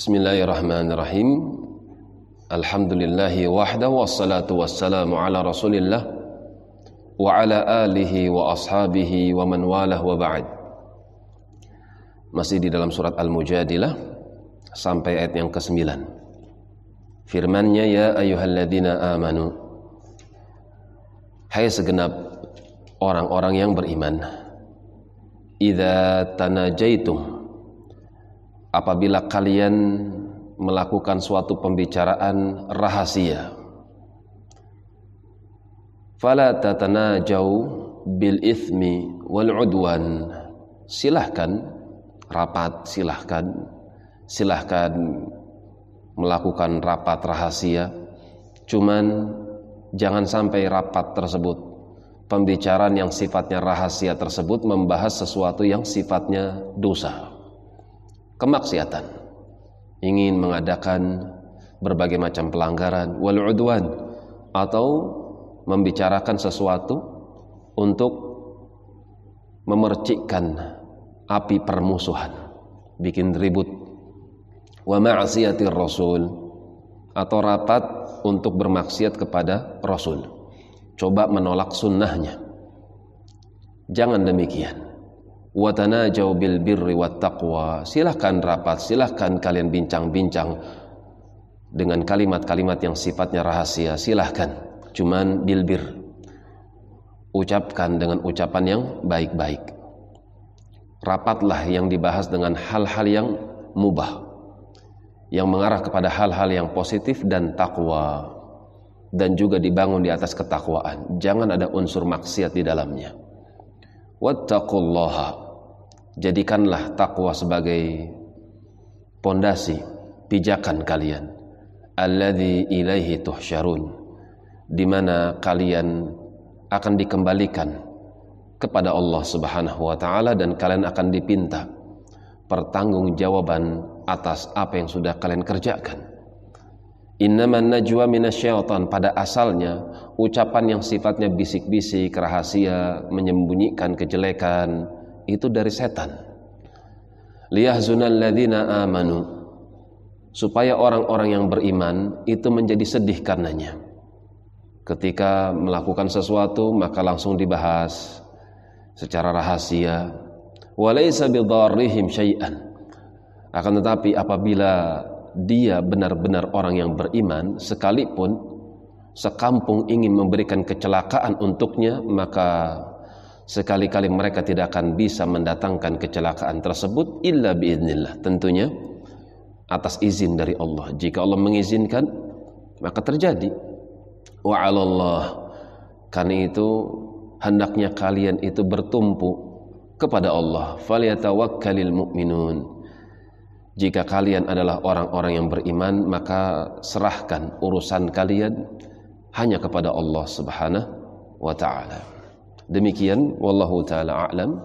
Bismillahirrahmanirrahim. Alhamdulillahi wahda wassalatu wassalamu ala Rasulillah wa ala alihi wa ashabihi wa man walah wa ba'd. Masih di dalam surat Al-Mujadilah sampai ayat yang ke-9. Firman-Nya ya ayyuhalladzina amanu. Hai segenap orang-orang yang beriman. Idza tanajaitum apabila kalian melakukan suatu pembicaraan rahasia. Fala tatanajau bil ithmi wal udwan. Silahkan rapat silahkan. Silahkan melakukan rapat rahasia. Cuman jangan sampai rapat tersebut. Pembicaraan yang sifatnya rahasia tersebut membahas sesuatu yang sifatnya dosa kemaksiatan. Ingin mengadakan berbagai macam pelanggaran wal udwan atau membicarakan sesuatu untuk memercikkan api permusuhan bikin ribut. Wa ma'siyatir rasul atau rapat untuk bermaksiat kepada rasul. Coba menolak sunnahnya. Jangan demikian watanajau bil birri wat taqwa. Silahkan rapat silahkan kalian bincang-bincang dengan kalimat-kalimat yang sifatnya rahasia. Silahkan. Cuman bil bir. Ucapkan dengan ucapan yang baik-baik. Rapatlah yang dibahas dengan hal-hal yang mubah. Yang mengarah kepada hal-hal yang positif dan takwa dan juga dibangun di atas ketakwaan. Jangan ada unsur maksiat di dalamnya wattaqullaha. Jadikanlah takwa sebagai pondasi pijakan kalian. Alladzi ilaihi tuhsyarun. Di mana kalian akan dikembalikan kepada Allah Subhanahu wa taala dan kalian akan dipinta pertanggungjawaban atas apa yang sudah kalian kerjakan Innaman najwa minasyaitan pada asalnya ucapan yang sifatnya bisik-bisik, rahasia, menyembunyikan kejelekan itu dari setan. Liyahzunal ladzina amanu supaya orang-orang yang beriman itu menjadi sedih karenanya. Ketika melakukan sesuatu maka langsung dibahas secara rahasia. Walaysa bidarrihim syai'an. Akan tetapi apabila dia benar-benar orang yang beriman sekalipun sekampung ingin memberikan kecelakaan untuknya maka sekali-kali mereka tidak akan bisa mendatangkan kecelakaan tersebut illa biiznillah. Tentunya atas izin dari Allah. Jika Allah mengizinkan maka terjadi. Wa Allah karena itu hendaknya kalian itu bertumpu kepada Allah. Falyatawakkalil mu'minun jika kalian adalah orang-orang yang beriman, maka serahkan urusan kalian hanya kepada Allah Subhanahu wa taala. Demikian wallahu taala a'lam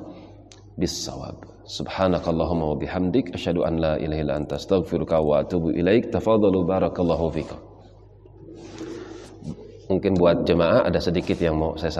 bis-shawab. Subhanakallahumma wa bihamdik asyhadu an la ilaha illa anta astaghfiruka wa atubu ilaik. Tafadhalu barakallahu fikum. Mungkin buat jemaah ada sedikit yang mau saya